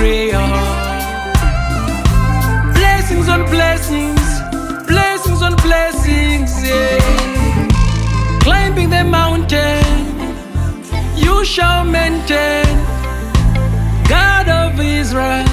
prayer. Blessings on blessings, blessings on blessings, yeah. Climbing the mountain, you shall maintain, God of Israel.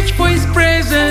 which for His presence.